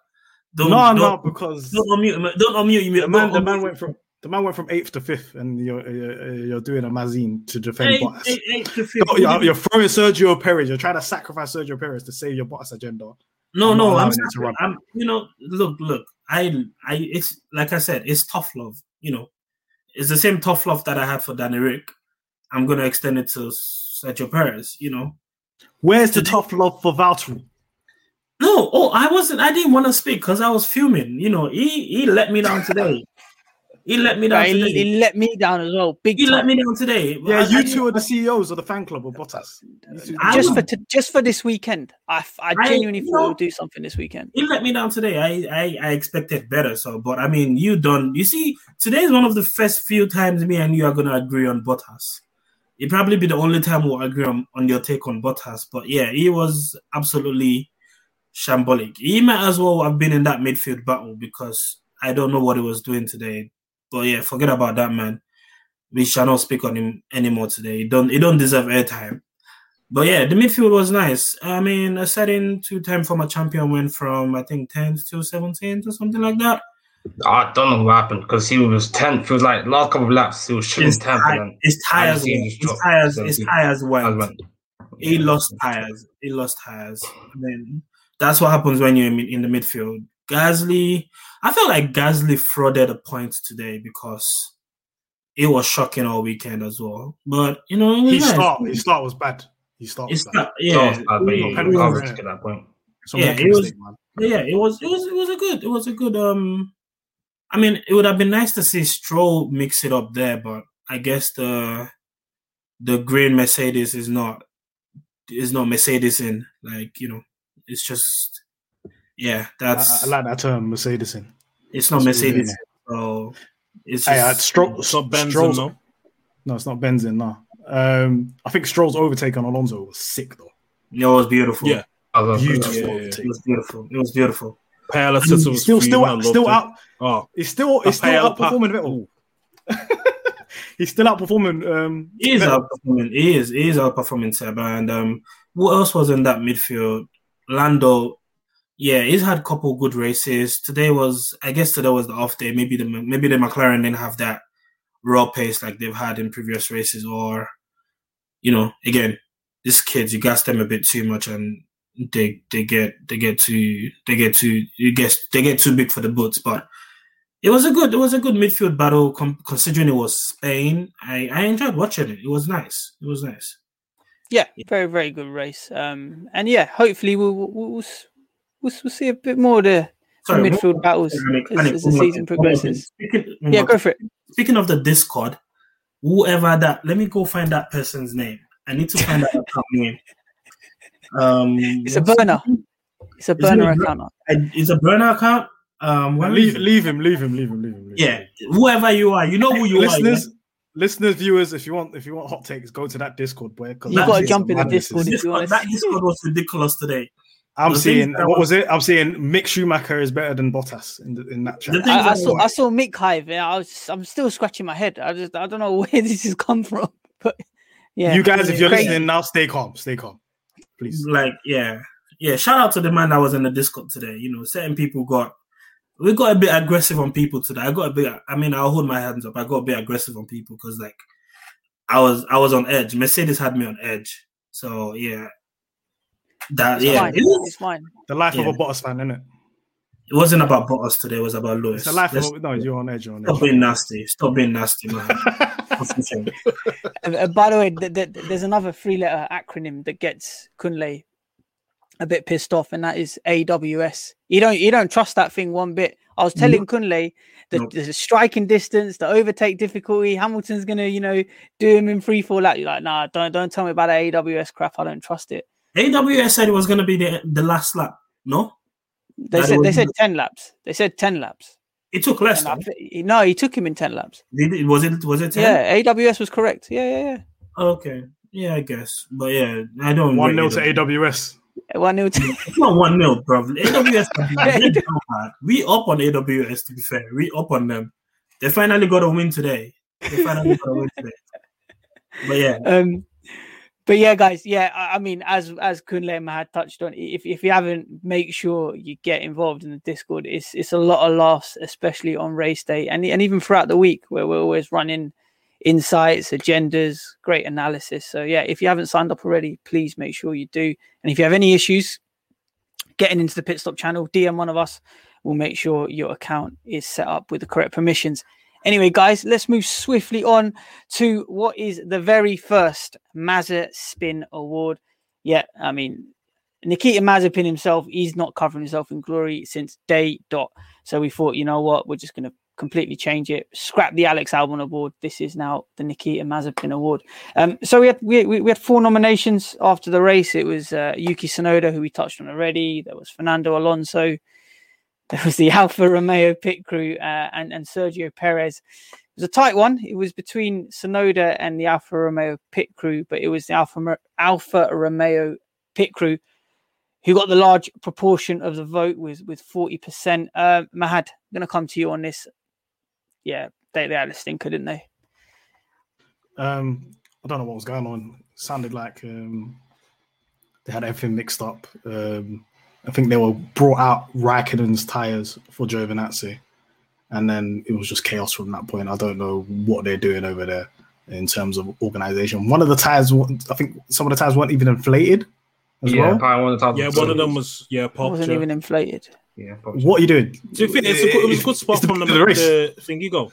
Don't, no, don't, no, because don't unmute. Don't unmute. him. the man, the man went from the man went from eighth to fifth, and you're you're, you're doing a mazine to defend Eight- Bottas. eight- eight to fifth. You're, throwing Sergio Perez. You're trying to sacrifice Sergio Perez to save your Bottas agenda. No, no, I'm, allowing it to run. I'm, you know, look, look, I, I, it's like I said, it's tough love. You know, it's the same tough love that I had for Danny Rick. I'm gonna extend it to Sergio Perez. You know, Where's the tough love for Valtteri? no, oh, I wasn't. I didn't want to speak because I was fuming. You know, he he let me down today. He let me down Right, he, today. he let me down as well. Big He let me down today. Yeah, I- you I- two are the CEOs of the fan club of Bottas. You two- I just for t- just for this weekend. I, I genuinely you thought know- we'll do something this weekend. he let me down today. I, I I expected better. So, but I mean, you done. You see, today is one of the first few times me and you are gonna agree on Bottas. It probably be the only time we'll agree on, on your take on Bottas. But yeah, he was absolutely shambolic. He might as well have been in that midfield battle because I don't know what he was doing today. But yeah, forget about that man. We shall not speak on him anymore today. He don't he don't deserve airtime. But yeah, the midfield was nice. I mean, a setting two-time former champion went from I think 10th to 17th or something like that. I don't know what happened because he was 10th. It was like last couple of laps, he was shooting His, 10th. ti- his tires, his tires, his tires went. He lost tires. He lost tires. I mean, that's what happens when you're in, in the midfield. Gasly, I felt like Gasly frauded a point today because it was shocking all weekend as well. But you know, it was His nice. start, his start was bad. His start It's was bad. not, That yeah, was bad, but it he was- recovered yeah. to that point. Some Yeah, it was- mistake, yeah, it was it was it was a good it was a good um I mean it would have been nice to see Stroll mix it up there, but I guess the the green Mercedes is not is not Mercedes in like you know it's just yeah that's I like that term, Mercedes. In. it's not that's what we're Mercedes so it's Hey, uh, just, Stroll, It's not Benzin, Stroll's- no? No, it's not Benzin. No, um, I think Stroll's overtake on Alonso was sick though. it was beautiful Yeah. Beautiful yeah, yeah. overtake. it was beautiful it was beautiful Pale And Assistant still, still, out, still it. out. Oh, He's still, he's still outperforming Pa- Vettel. he's still outperforming. Um, He is Vettel. outperforming. He is. He is outperforming Seba. And um, what else was in that midfield? Lando, yeah, he's had a couple good races. Today was, I guess, today was the off day. Maybe the maybe the McLaren didn't have that raw pace like they've had in previous races, or you know, again, these kids, you gas them a bit too much, and they they get they get too they get too you guess they get too big for the boots. But it was a good it was a good midfield battle com- considering it was Spain. I I enjoyed watching it. It was nice. It was nice. Yeah, very very good race. Um, and yeah, hopefully we'll we'll, we'll, we'll, we'll see a bit more of the, the midfield one- battles Panic, as, panic, as the season thing, one more thing. progresses. Speaking, Yeah, go for it. Speaking of the Discord, whoever that, let me go find that person's name. I need to find that account name. Um, It's a burner. It's a burner it account. I- It's a burner account. Um, when leave, leave him, leave him, leave him, leave him. Leave yeah, him. whoever you are, you know who you listeners, are. listeners, viewers, if you want, if you want hot takes, go to that Discord, boy. You that gotta jump in the. Discord if you Discord, that Discord was ridiculous today. I'm The seeing what was- was it? I'm seeing Mick Schumacher is better than Bottas in the, in that chat. The I, I saw I saw Mick Hive. And I was I'm still scratching my head. I just I don't know where this has come from. But yeah, you guys, if you're crazy. listening now, stay calm, stay calm, please. Like, yeah, yeah. Shout out to the man that was in the Discord today. You know, certain people got we got a bit aggressive on people today. I got a bit. I mean, I'll hold my hands up. I got a bit aggressive on people because like I was I was on edge. Mercedes had me on edge. So yeah, that it's yeah. fine. It, was, It's fine. The life Yeah. of a Bottas fan, isn't it? it wasn't about Bottas today. It was about Lewis. It's the life Let's- of no. You're on edge. You're on Stop edge. being nasty. Stop being nasty, man. What's the thing? Uh, by the way, th- th- there's another three-letter acronym that gets Kunle a bit pissed off, and that is AWS. You don't you don't trust that thing one bit. I was telling Kunle the, Nope. the striking distance, the overtake difficulty. Hamilton's gonna you know do him in free fall. Like you're like, nah, don't don't tell me about that AWS crap. I don't trust it. AWS said it was going to be the, the last lap. No, They That said they was- said ten laps. They said ten laps. it took less. And I though. thi- no, he took him in ten laps. Did it, was it? Was it 10? Yeah, AWS was correct. Yeah, yeah, yeah. Okay. Yeah, I guess. But yeah, I don't. One rate 0 to AWS. AWS. One nil. It's not one 0 bro. AWS. they're down bad. we up on AWS. To be fair, we up on them. They finally got a win today. They finally got a win today. But yeah, um but yeah guys yeah I, mean as as kunle had touched on if, if you haven't make sure you get involved in the discord. It's it's a lot of laughs especially on race day and, and even throughout the week where we're always running insights agendas great analysis. So yeah if you haven't signed up already please make sure you do. And if you have any issues getting into the pit stop channel dm one of us. We'll make sure your account is set up with the correct permissions anyway guys let's move swiftly on to what is the very first Mazepin Award. Yeah, I mean, Nikita Mazepin himself, he's not covering himself in glory since day dot. So we thought, you know what, we're just going to completely change it, scrap the Alex Albon Award. This is now the Nikita Mazepin Award. Um, so we had we, we, had four nominations after the race. It was uh, Yuki Tsunoda, who we touched on already. There was Fernando Alonso. There was the Alfa Romeo pit crew uh, and, and Sergio Perez. It was a tight one. It was between Tsunoda and the Alfa Romeo pit crew, but it was the Alfa, Alfa Romeo pit crew who got the large proportion of the vote with with 40%. Uh, Mahad, I'm going to come to you on this. Yeah, they, they had a stinker, didn't they? Um, I don't know what was going on. sounded like um, they had everything mixed up. Um, I think they were brought out Raikkonen's tires for Giovinazzi, and then it was just chaos from that point. I don't know what they're doing over there in terms of organization. One of the tires, I think some of the tires weren't even inflated as yeah, well. probably one of the top. Yeah, one of them was yeah, It popped. wasn't yeah. even inflated. Yeah, probably. What are you doing? To be fair, it's a good, it was a good spot It's the from the, beginning the race. the thing you go.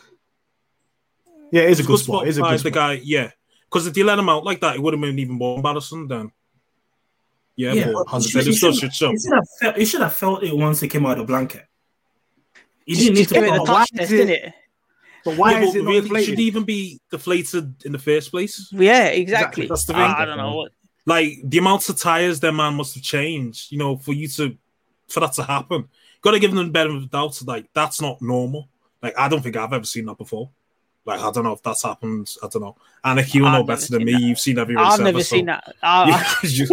Yeah, it is a It's good spot. It is a by good the guy, yeah. Because if you let him out like that, it would have been even more embarrassing then. Yeah, Yeah, but but as he should- it still he should show. he should have felt. He should have felt it once it came out of the blanket. He didn't need just give it to. a felt- touch why is test, it- didn't it? But why Yeah, is but it not really, should he even be deflated in the first place? Yeah, exactly. That's the I- thing. I don't know what. Like the amounts of tires their man must have changed, you know, for you to for that to happen. Got to give them the benefit of the doubt. Like that's not normal. Like I don't think I've ever seen that before. Like I don't know if that's happened. I don't know. Anik, you know better than me. that. You've seen every I've ever, never so- seen that. I, You-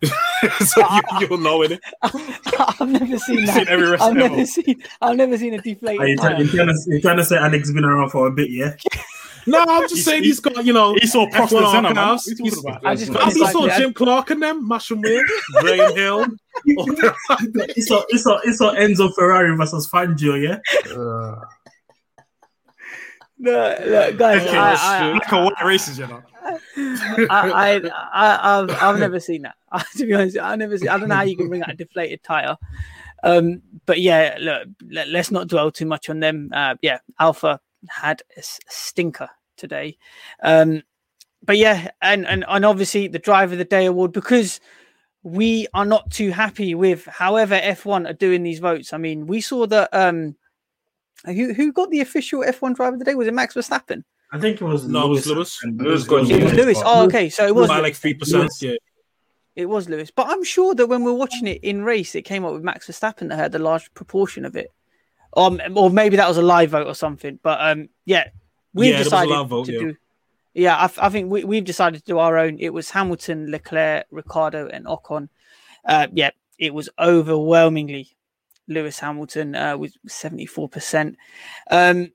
so you, you'll know it. I've never seen that. Seen every I've never ever. seen. I've never seen a Are you, deflated trying, you're, trying to, you're trying to say Alex been around for a bit, yeah? No, I'm just He's- saying he's- he's got, you know, He saw F1 Prosper's in man. Arkansas. What are you He's- talking about? I just I I find still it's saw like- Jim Clark and them, mash and win, Graham Hill. It's a, it's a, it's a Enzo Ferrari versus Fangio, yeah. Uh, No, look, guys, Okay, I, that's I, true. Like a white races, you know. I, I, I, I've, I've never seen that. to be honest, I've never seen. I don't know how you can bring out a deflated tire. Um, but yeah, look, let, us not dwell too much on them. Uh, yeah, Alpha had a stinker today. Um, but yeah, and, and and obviously the Driver of the Day award because we are not too happy with however F1 are doing these votes. I mean, we saw that um, who who got the official F1 Driver of the Day? Was it Max Verstappen? I think it was No, it was Lewis. Lewis. Lewis got It was Yeah. Lewis. Oh, okay, so it was By Lewis. like three percent. Yeah, It was Lewis, but I'm sure that when we're watching it in race, it came up with Max Verstappen that had the large proportion of it, um, or maybe that was a live vote or something. But um, yeah, we've Yeah, there was a decided live vote, to yeah. do. Yeah, I, I think we, we've decided to do our own. It was Hamilton, Leclerc, Ricciardo, and Ocon. Uh, yeah, it was overwhelmingly Lewis Hamilton uh, with seventy four percent. Um,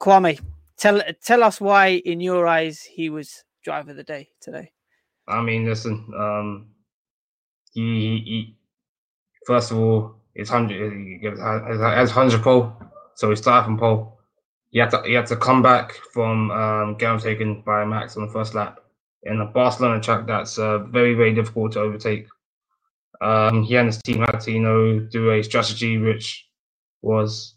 Kwame, tell tell us why, in your eyes, he was driver of the day today. I mean, listen. Um, he, he, he first of all, it's hundred. Has hundred pole, so he started from pole. He had to he had to come back from um, overtaken by Max on the first lap in a Barcelona track that's uh, very very difficult to overtake. Um, he and his team had to you know do a strategy which was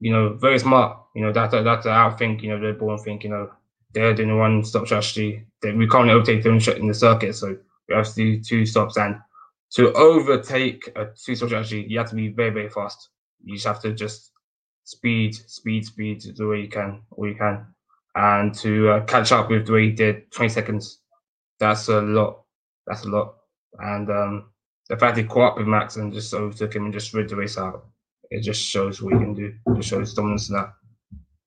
you know very smart. You know that that to outthink you know Red Bull and think you know they're doing a one stop strategy. They, we can't overtake them in the circuit, so we have to do two stops. And to overtake a two stop strategy, you have to be very, very fast. You just have to just speed, speed, speed the way you can, all you can. And to uh, catch up with the way he did, 20 seconds, that's a lot. That's a lot. And um, the fact he caught up with Max and just overtook him and just rid the race out, it just shows what he can do. It just shows dominance in that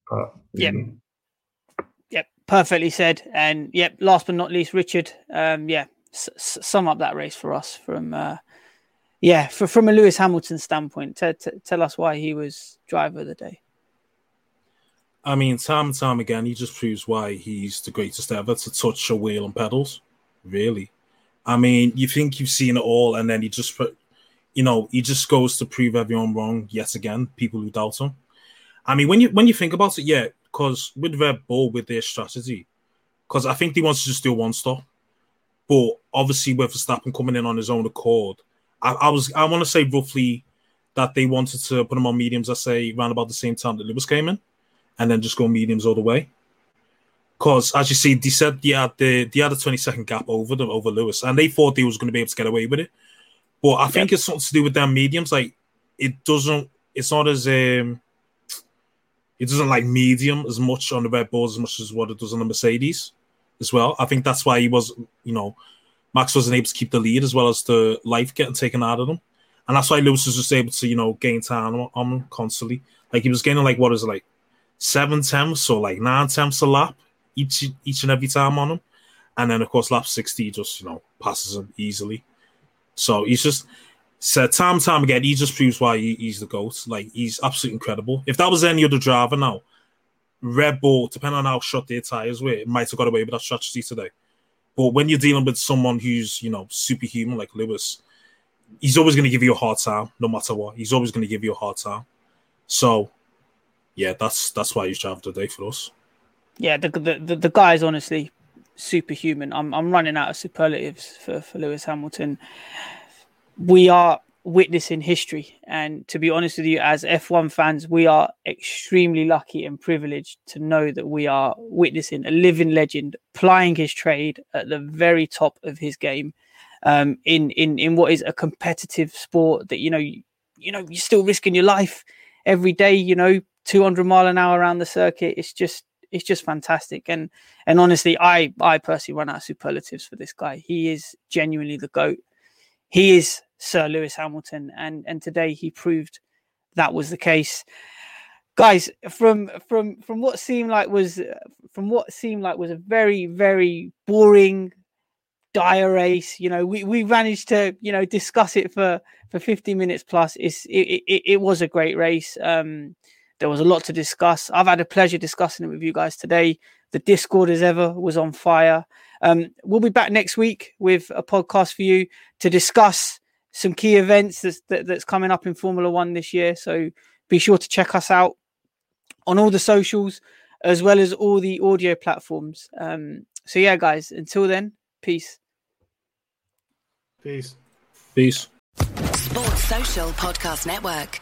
part. Yep. really. Yep, perfectly said. And yep, last but not least, Richard. Um, yeah, s- s- sum up that race for us from uh, yeah, for, from a Lewis Hamilton standpoint. T- t- tell us why he was driver of the day. I mean, time and time again, he just proves why he's the greatest ever to touch a wheel and pedals. Really, I mean, you think you've seen it all, and then he just put, you know, he just goes to prove everyone wrong yet again. People who doubt him. I mean, when you when you think about it, yeah, because with Red Bull with their strategy, because I think they want to just do one stop, but obviously with Verstappen coming in on his own accord, I, I was I want to say roughly that they wanted to put him on mediums. I say around about the same time that Lewis came in and then just go mediums all the way. Because as you see, they said they had the they had a 20 second gap over them over Lewis, and they thought they was going to be able to get away with it. But I think it's something to do with them mediums. Like it doesn't, it's not as um, it doesn't like medium as much on the Red Bulls as much as what it does on the Mercedes as well. I think that's why he was, you know, Max wasn't able to keep the lead as well as the life getting taken out of them. And that's why Lewis was just able to, you know, gain time on, on him constantly. Like he was gaining like what is it, like seven tenths or like nine tenths a lap each each and every time on him. And then of course lap 60 he just, you know, passes him easily. So he's just said time and time again, he just proves why he, he's the GOAT. Like he's absolutely incredible. If that was any other driver now, Red Bull, depending on how short their tires were, might have got away with that strategy today. But when you're dealing with someone who's, you know, superhuman like Lewis, he's always going to give you a hard time, no matter what. He's always going to give you a hard time. So, yeah, that's that's why he's driver today for us. Yeah, the the, the, guy is honestly superhuman. I'm I'm running out of superlatives for, for Lewis Hamilton. We are witnessing history, and to be honest with you, as F1 fans, we are extremely lucky and privileged to know that we are witnessing a living legend plying his trade at the very top of his game. Um, in in in what is a competitive sport that you know you, you know you're still risking your life every day. You know, 200 mile an hour around the circuit. It's just it's just fantastic. And and honestly, I I personally run out of superlatives for this guy. He is genuinely the goat. He is Sir Lewis Hamilton, and and today he proved that was the case. Guys, from from from what seemed like was from what seemed like was a very very boring dire race you know we we managed to you know discuss it for for 50 minutes plus it's it, it, it was a great race um there was a lot to discuss. I've had a pleasure discussing it with you guys today. The Discord, as ever, was on fire. Um, we'll be back next week with a podcast for you to discuss some key events that's, that, that's coming up in Formula One this year. So be sure to check us out on all the socials as well as all the audio platforms. Um, so yeah, guys, until then, peace. Peace. Peace. Sports Social Podcast Network.